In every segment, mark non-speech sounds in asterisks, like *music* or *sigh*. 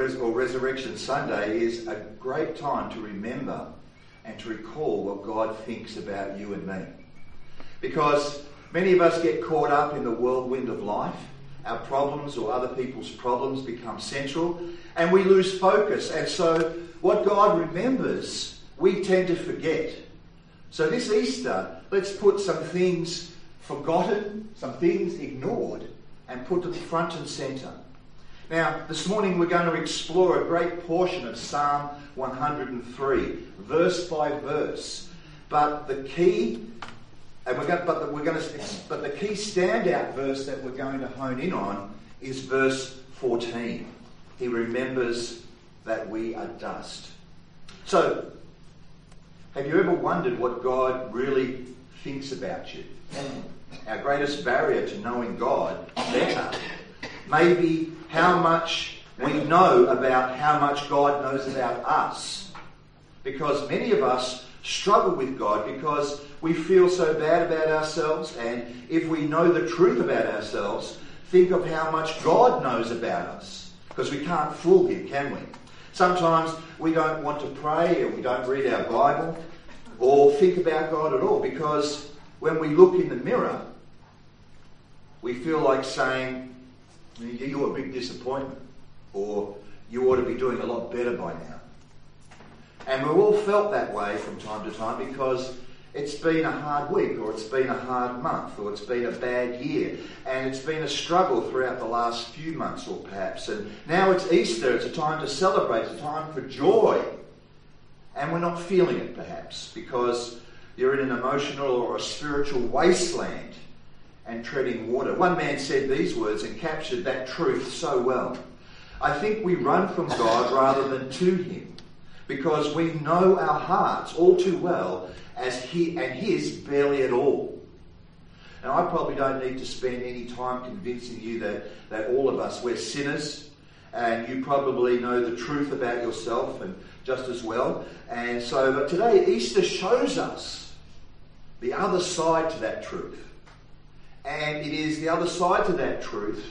res- or Resurrection Sunday is a great time to remember and to recall what God thinks about you and me. Because many of us get caught up in the whirlwind of life. Our problems or other people's problems become central and we lose focus. And so, what God remembers, we tend to forget. So, this Easter, let's put some things forgotten, some things ignored, and put them front and centre. Now, this morning we're going to explore a great portion of Psalm 103, verse by verse. But the key, and we're going, but the, we're going to, but the key standout verse that we're going to hone in on is verse 14. He remembers that we are dust. So, have you ever wondered what God really thinks about you? Our greatest barrier to knowing God better may be how much we know about how much God knows about us. Because many of us struggle with God because we feel so bad about ourselves, and if we know the truth about ourselves, think of how much God knows about us. Because we can't fool Him, can we? Sometimes we don't want to pray, or we don't read our Bible, or think about God at all, because when we look in the mirror, we feel like saying, You're a big disappointment, or you ought to be doing a lot better by now. And we've all felt that way from time to time because it's been a hard week, or it's been a hard month, or it's been a bad year, and it's been a struggle throughout the last few months, or perhaps. And now it's Easter, it's a time to celebrate, it's a time for joy. And we're not feeling it, perhaps, because you're in an emotional or a spiritual wasteland and treading water. One man said these words and captured that truth so well. I think we run from God rather than to Him because we know our hearts all too well as He and His barely at all. Now, I probably don't need to spend any time convincing you that, that all of us, we're sinners, and you probably know the truth about yourself and just as well. And so, but today, Easter shows us the other side to that truth. And it is the other side to that truth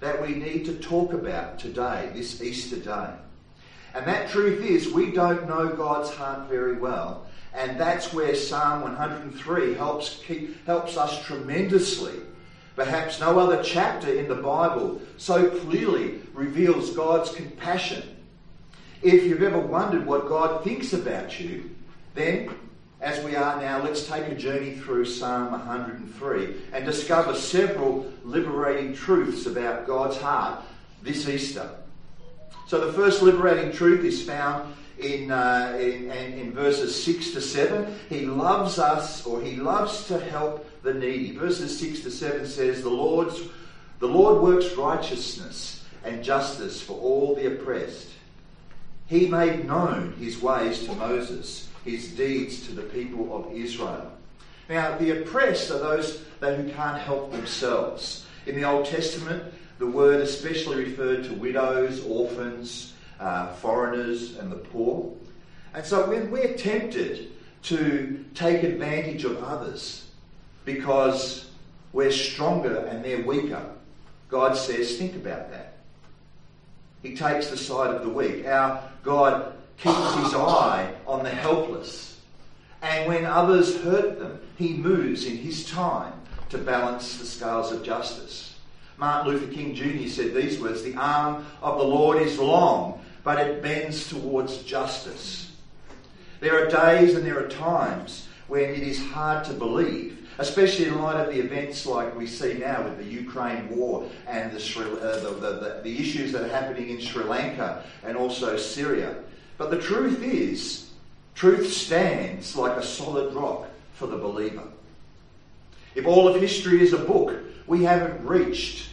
that we need to talk about today, this Easter day. And that truth is we don't know God's heart very well. And that's where Psalm 103 helps, keep, helps us tremendously. Perhaps no other chapter in the Bible so clearly reveals God's compassion. If you've ever wondered what God thinks about you, then as we are now, let's take a journey through Psalm 103 and discover several liberating truths about God's heart this Easter. So, the first liberating truth is found in, uh, in, in, verses 6 to 7. He loves us, or he loves to help the needy. Verses 6 to 7 says, The, Lord's, the Lord works righteousness and justice for all the oppressed. He made known his ways to Moses his deeds to the people of Israel. Now, the oppressed are those that who can't help themselves. In the Old Testament, the word especially referred to widows, orphans, uh, foreigners, and the poor. And so when we're tempted to take advantage of others because we're stronger and they're weaker, God says, think about that. He takes the side of the weak. Our God keeps his eye on the helpless. And when others hurt them, he moves in his time to balance the scales of justice. Martin Luther King Jr. said these words The arm of the Lord is long, but it bends towards justice. There are days and there are times when it is hard to believe, especially in light of the events like we see now with the Ukraine war and the, uh, the, the, the issues that are happening in Sri Lanka and also Syria. But the truth is, truth stands like a solid rock for the believer. If all of history is a book, we haven't reached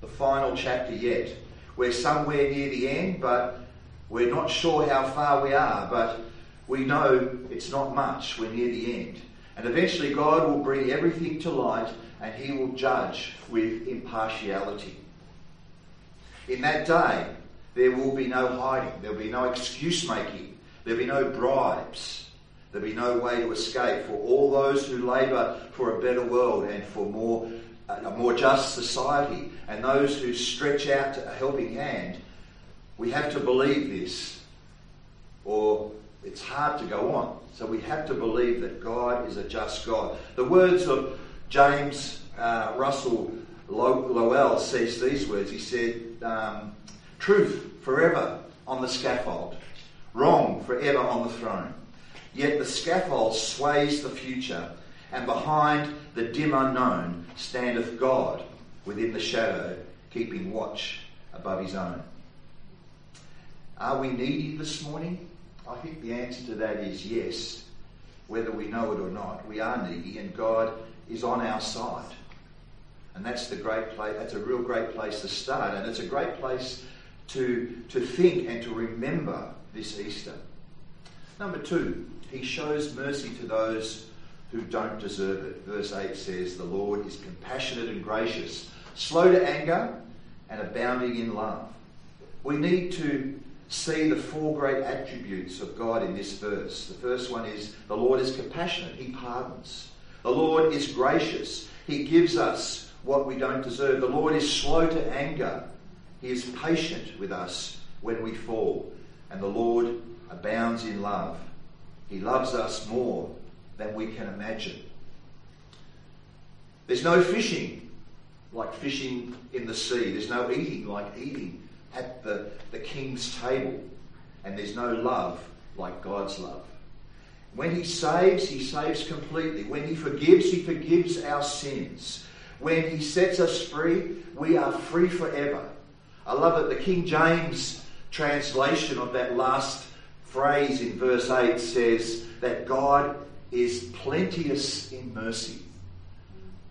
the final chapter yet. We're somewhere near the end, but we're not sure how far we are, but we know it's not much. We're near the end. And eventually, God will bring everything to light and He will judge with impartiality. In that day, there will be no hiding. There'll be no excuse making. There'll be no bribes. There'll be no way to escape for all those who labour for a better world and for more, a more just society, and those who stretch out a helping hand. We have to believe this, or it's hard to go on. So we have to believe that God is a just God. The words of James uh, Russell Lowell says these words. He said, um, Truth forever on the scaffold, wrong forever on the throne. Yet the scaffold sways the future, and behind the dim unknown standeth God within the shadow, keeping watch above his own. Are we needy this morning? I think the answer to that is yes, whether we know it or not. We are needy, and God is on our side. And that's the great place, that's a real great place to start. And it's a great place to, to think and to remember this Easter. Number two, he shows mercy to those who don't deserve it. Verse 8 says, The Lord is compassionate and gracious, slow to anger, and abounding in love. We need to see the four great attributes of God in this verse. The first one is the Lord is compassionate, He pardons. The Lord is gracious, He gives us what we don't deserve. The Lord is slow to anger, He is patient with us when we fall. And the Lord abounds in love. He loves us more than we can imagine. There's no fishing like fishing in the sea. There's no eating like eating at the, the king's table. And there's no love like God's love. When he saves, he saves completely. When he forgives, he forgives our sins. When he sets us free, we are free forever. I love that the King James translation of that last phrase in verse 8 says that God is plenteous in mercy.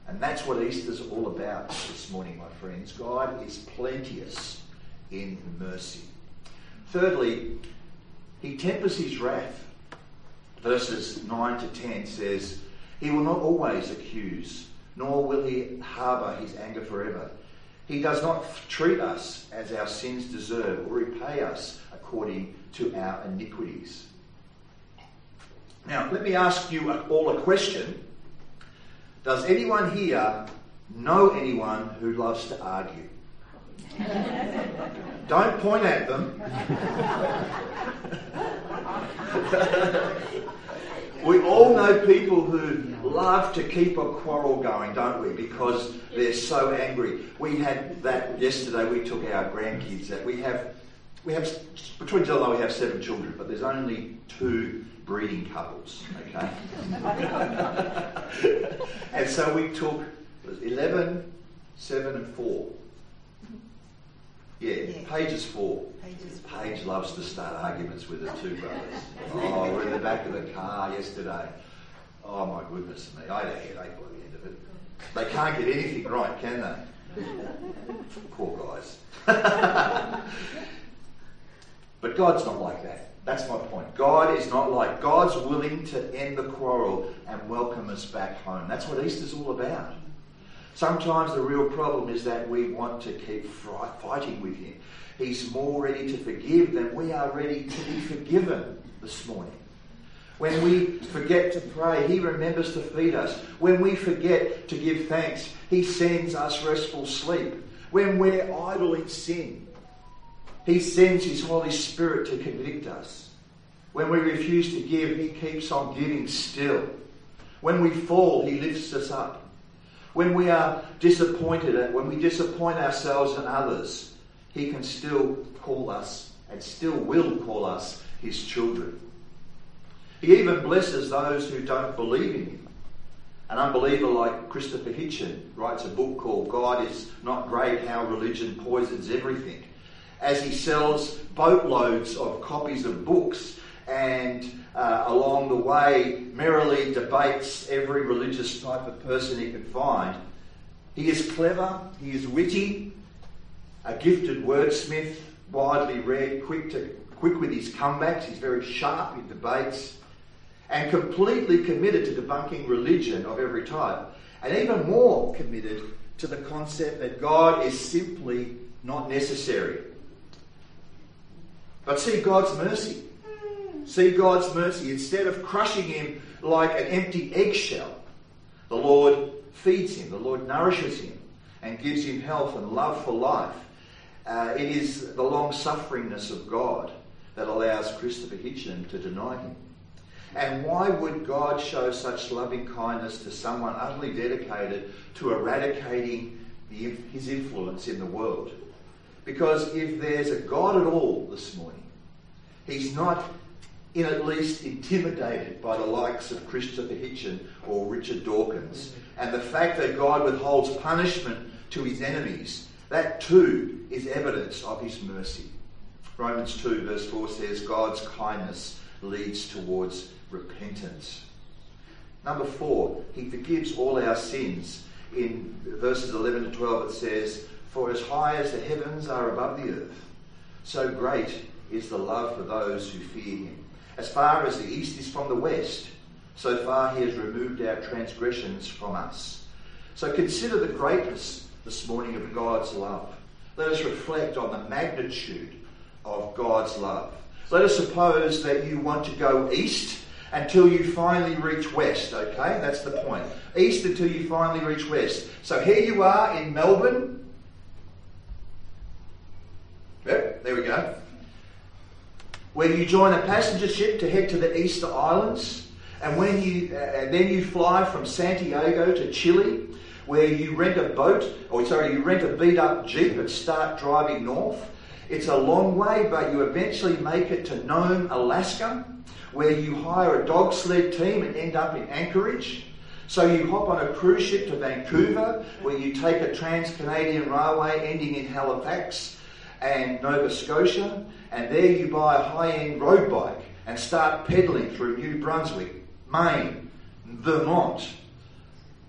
And that's what Easter's all about this morning, my friends. God is plenteous in mercy. Thirdly, he tempers his wrath. Verses 9 to 10 says, He will not always accuse, nor will he harbour his anger forever. He does not treat us as our sins deserve or repay us according to our iniquities. Now, let me ask you all a question. Does anyone here know anyone who loves to argue? *laughs* Don't point at them. *laughs* *laughs* we all know people who love to keep a quarrel going, don't we? Because they're so angry. We had that yesterday. We took our grandkids. That we have we have between Jill and I, we have seven children, but there's only two breeding couples. Okay, *laughs* and so we took was 11, 7 and four. Yeah, yeah. Paige's four. Paige's Paige loves to start arguments with her two brothers. oh, we're in the back of the car yesterday. Oh my goodness me, I had a headache by the end of it. They can't get anything right, can they? *laughs* Poor guys. *laughs* But God's not like that. That's my point. God is not like. God's willing to end the quarrel and welcome us back home. That's what Easter's all about. Sometimes the real problem is that we want to keep fighting with Him. He's more ready to forgive than we are ready to be forgiven this morning. When we forget to pray, He remembers to feed us. When we forget to give thanks, He sends us restful sleep. When we're idle in sin, he sends His Holy Spirit to convict us. When we refuse to give, He keeps on giving still. When we fall, He lifts us up. When we are disappointed, and when we disappoint ourselves and others, He can still call us and still will call us His children. He even blesses those who don't believe in Him. An unbeliever like Christopher Hitchen writes a book called God is Not Great How Religion Poisons Everything as he sells boatloads of copies of books and uh, along the way merrily debates every religious type of person he can find. He is clever, he is witty, a gifted wordsmith, widely read, quick, to, quick with his comebacks, he's very sharp in debates, and completely committed to debunking religion of every type, and even more committed to the concept that God is simply not necessary. But see God's mercy. See God's mercy. Instead of crushing him like an empty eggshell, the Lord feeds him, the Lord nourishes him, and gives him health and love for life. Uh, it is the long sufferingness of God that allows Christopher Hitchin to deny him. And why would God show such loving kindness to someone utterly dedicated to eradicating the, his influence in the world? Because if there's a God at all this morning, he's not in at least intimidated by the likes of Christopher Hitchin or Richard Dawkins. And the fact that God withholds punishment to his enemies, that too is evidence of his mercy. Romans 2, verse 4 says, God's kindness leads towards repentance. Number four, he forgives all our sins. In verses 11 to 12, it says, For as high as the heavens are above the earth, so great is the love for those who fear him. As far as the east is from the west, so far he has removed our transgressions from us. So consider the greatness this morning of God's love. Let us reflect on the magnitude of God's love. Let us suppose that you want to go east until you finally reach west, okay? That's the point. East until you finally reach west. So here you are in Melbourne. Yep, there we go. Where you join a passenger ship to head to the Easter Islands. And when you, uh, and then you fly from Santiago to Chile, where you rent a boat, or sorry, you rent a beat up Jeep and start driving north. It's a long way, but you eventually make it to Nome, Alaska, where you hire a dog sled team and end up in Anchorage. So you hop on a cruise ship to Vancouver, where you take a Trans Canadian Railway ending in Halifax and Nova Scotia, and there you buy a high end road bike and start pedaling through New Brunswick, Maine, Vermont,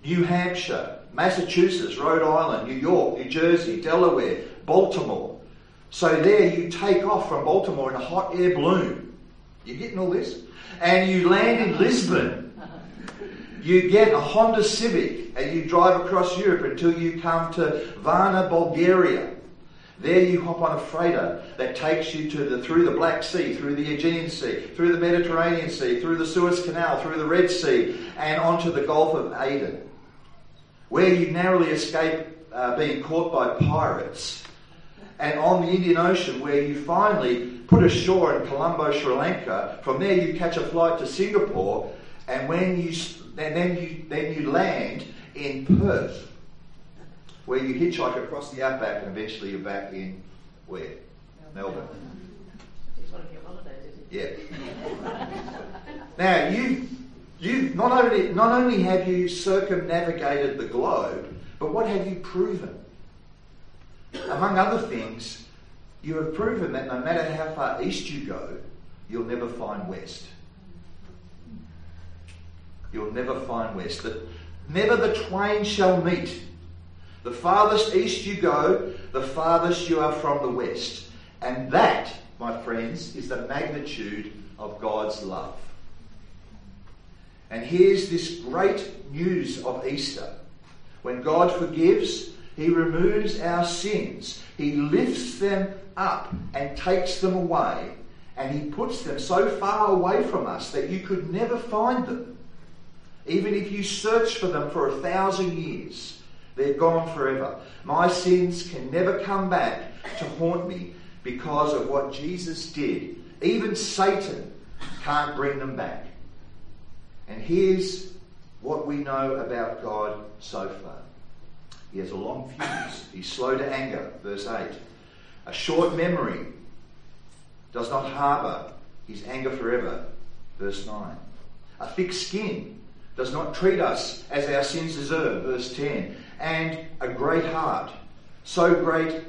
New Hampshire, Massachusetts, Rhode Island, New York, New Jersey, Delaware, Baltimore. So there you take off from Baltimore in a hot air balloon. You getting all this? And you land in Lisbon. You get a Honda Civic and you drive across Europe until you come to Varna, Bulgaria. There you hop on a freighter that takes you to the, through the Black Sea, through the Aegean Sea, through the Mediterranean Sea, through the Suez Canal, through the Red Sea, and onto the Gulf of Aden, where you narrowly escape uh, being caught by pirates, and on the Indian Ocean, where you finally put ashore in Colombo, Sri Lanka. From there, you catch a flight to Singapore, and when you and then you then you land in Perth where you hitchhike across the outback and eventually you're back in where? Melbourne. Yeah. now you you not only not only have you circumnavigated the globe, but what have you proven? Among other things, you have proven that no matter how far east you go, you'll never find west. You'll never find west. That never the twain shall meet. The farthest east you go, the farthest you are from the west. And that, my friends, is the magnitude of God's love. And here's this great news of Easter. When God forgives, He removes our sins, He lifts them up and takes them away, and He puts them so far away from us that you could never find them. Even if you search for them for a thousand years, they're gone forever. My sins can never come back to haunt me because of what Jesus did. Even Satan can't bring them back. And here's what we know about God so far. He has a long fuse. He's slow to anger, verse 8. A short memory does not harbour his anger forever, verse 9. A thick skin does not treat us as our sins deserve, verse 10 and a great heart. So great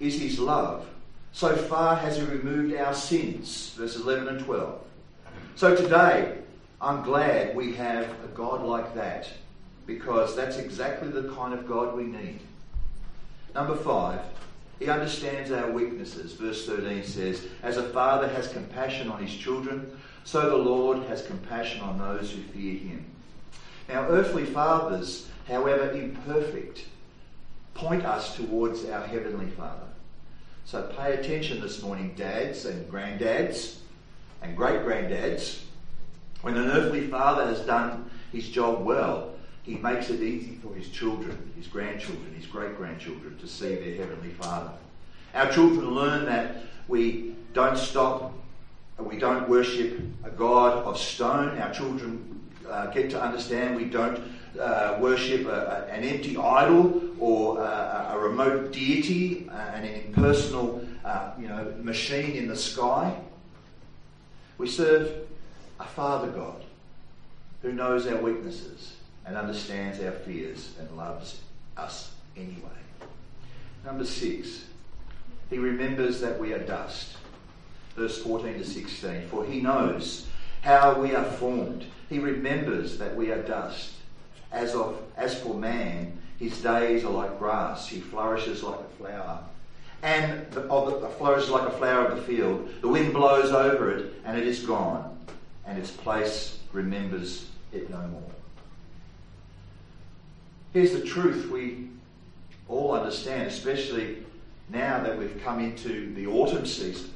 is his love. So far has he removed our sins. Verses 11 and 12. So today, I'm glad we have a God like that because that's exactly the kind of God we need. Number five, he understands our weaknesses. Verse 13 says, As a father has compassion on his children, so the Lord has compassion on those who fear him. Now, earthly fathers however imperfect, point us towards our Heavenly Father. So pay attention this morning, dads and granddads and great granddads. When an earthly father has done his job well, he makes it easy for his children, his grandchildren, his great grandchildren to see their Heavenly Father. Our children learn that we don't stop, we don't worship a God of stone. Our children uh, get to understand we don't uh, worship a, a, an empty idol or a, a remote deity, uh, an impersonal uh, you know, machine in the sky. We serve a Father God who knows our weaknesses and understands our fears and loves us anyway. Number six, he remembers that we are dust. Verse 14 to 16. For he knows how we are formed. He remembers that we are dust. As, of, as for man, his days are like grass. He flourishes like a flower. And the, of the, flourishes like a flower of the field. The wind blows over it, and it is gone, and its place remembers it no more. Here's the truth we all understand, especially now that we've come into the autumn season.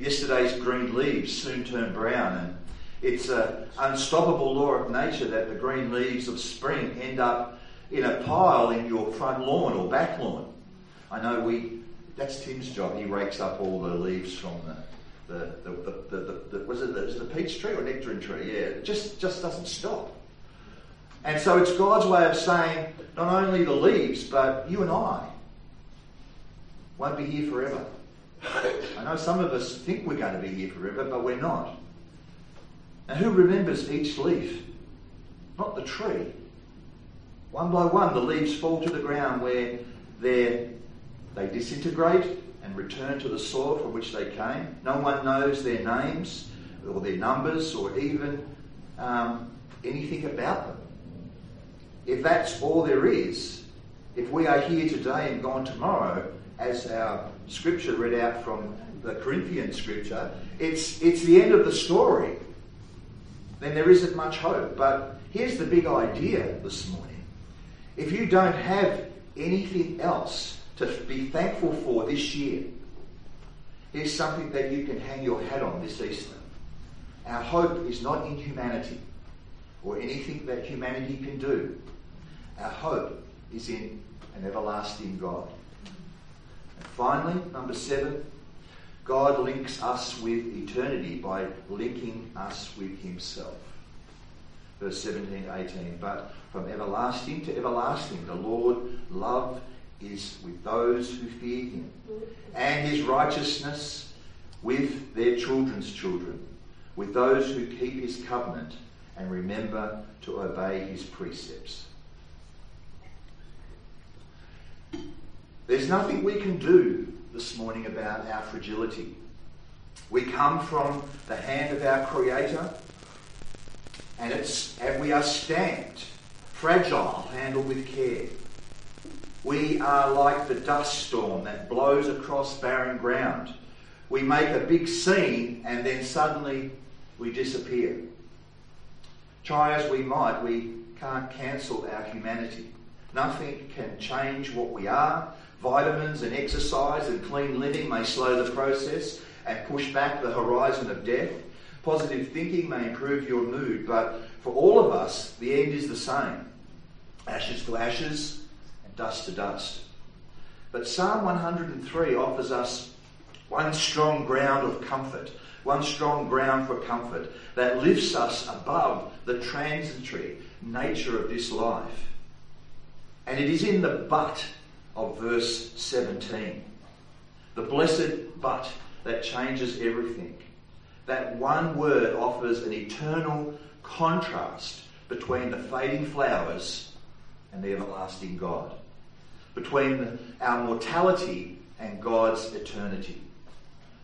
Yesterday's green leaves soon turn brown, and it's an unstoppable law of nature that the green leaves of spring end up in a pile in your front lawn or back lawn. I know we, that's Tim's job. He rakes up all the leaves from the, the, the, the, the, the was it the, the peach tree or nectarine tree? Yeah, it just, just doesn't stop. And so it's God's way of saying not only the leaves, but you and I won't be here forever. I know some of us think we're going to be here forever, but we're not. And who remembers each leaf? Not the tree. One by one, the leaves fall to the ground where they disintegrate and return to the soil from which they came. No one knows their names or their numbers or even um, anything about them. If that's all there is, if we are here today and gone tomorrow, as our scripture read out from the Corinthian scripture, it's, it's the end of the story. Then there isn't much hope. But here's the big idea this morning. If you don't have anything else to be thankful for this year, here's something that you can hang your hat on this Easter. Our hope is not in humanity or anything that humanity can do. Our hope is in an everlasting God. And finally, number seven, God links us with eternity by linking us with Himself. Verse 17 18. But from everlasting to everlasting, the Lord love is with those who fear Him, and His righteousness with their children's children, with those who keep His covenant and remember to obey His precepts. There's nothing we can do this morning about our fragility. We come from the hand of our Creator, and it's and we are stamped, fragile, handled with care. We are like the dust storm that blows across barren ground. We make a big scene and then suddenly we disappear. Try as we might, we can't cancel our humanity. Nothing can change what we are. Vitamins and exercise and clean living may slow the process and push back the horizon of death. Positive thinking may improve your mood, but for all of us, the end is the same ashes to ashes and dust to dust. But Psalm 103 offers us one strong ground of comfort, one strong ground for comfort that lifts us above the transitory nature of this life. And it is in the but of verse 17. The blessed but that changes everything. That one word offers an eternal contrast between the fading flowers and the everlasting God, between our mortality and God's eternity.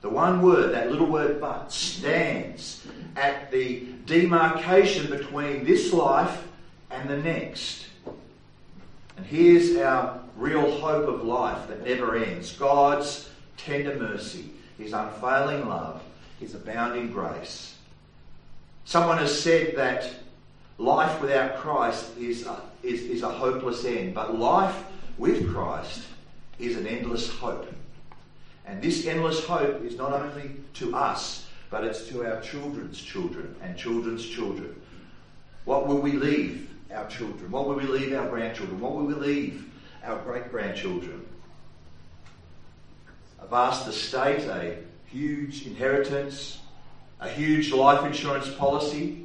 The one word, that little word but, stands at the demarcation between this life and the next. And here's our real hope of life that never ends God's tender mercy, His unfailing love, His abounding grace. Someone has said that life without Christ is a, is, is a hopeless end, but life with Christ is an endless hope. And this endless hope is not only to us, but it's to our children's children and children's children. What will we leave our children? What will we leave our grandchildren? What will we leave our great grandchildren? A vast estate, a huge inheritance, a huge life insurance policy,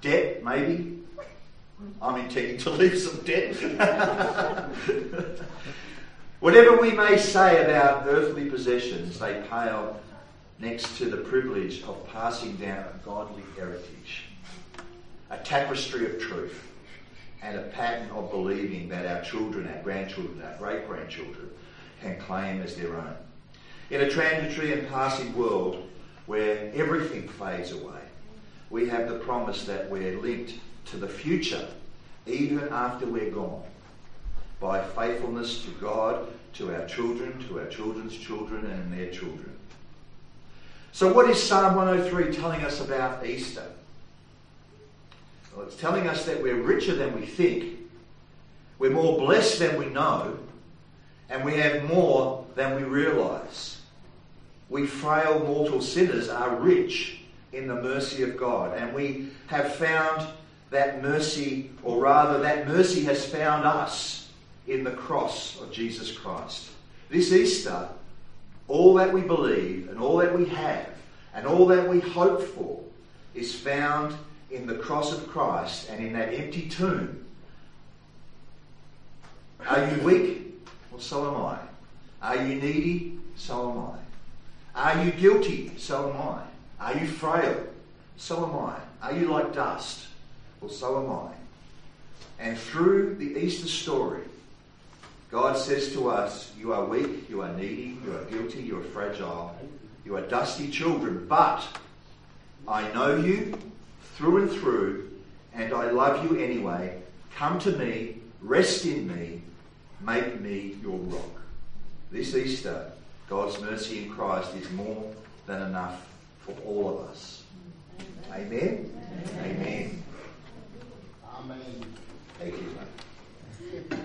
debt maybe. I'm intending to *laughs* leave some debt. *laughs* Whatever we may say about earthly possessions, they pale next to the privilege of passing down a godly heritage, a tapestry of truth, and a pattern of believing that our children, our grandchildren, our great grandchildren can claim as their own. In a transitory and passing world where everything fades away, we have the promise that we're linked to the future even after we're gone by faithfulness to God, to our children, to our children's children, and their children. So, what is Psalm 103 telling us about Easter? Well, it's telling us that we're richer than we think, we're more blessed than we know, and we have more than we realize. We frail mortal sinners are rich in the mercy of God, and we have found that mercy, or rather, that mercy has found us in the cross of Jesus Christ. This Easter, all that we believe and all that we have and all that we hope for is found in the cross of Christ and in that empty tomb. Are you weak? Well, so am I. Are you needy? So am I. Are you guilty? So am I. Are you frail? So am I. Are you like dust? Well, so am I. And through the Easter story, God says to us, You are weak, you are needy, you are guilty, you are fragile, you are dusty children, but I know you through and through, and I love you anyway. Come to me, rest in me, make me your rock. This Easter, God's mercy in Christ is more than enough for all of us. Amen. Amen. Amen. Amen. Thank you.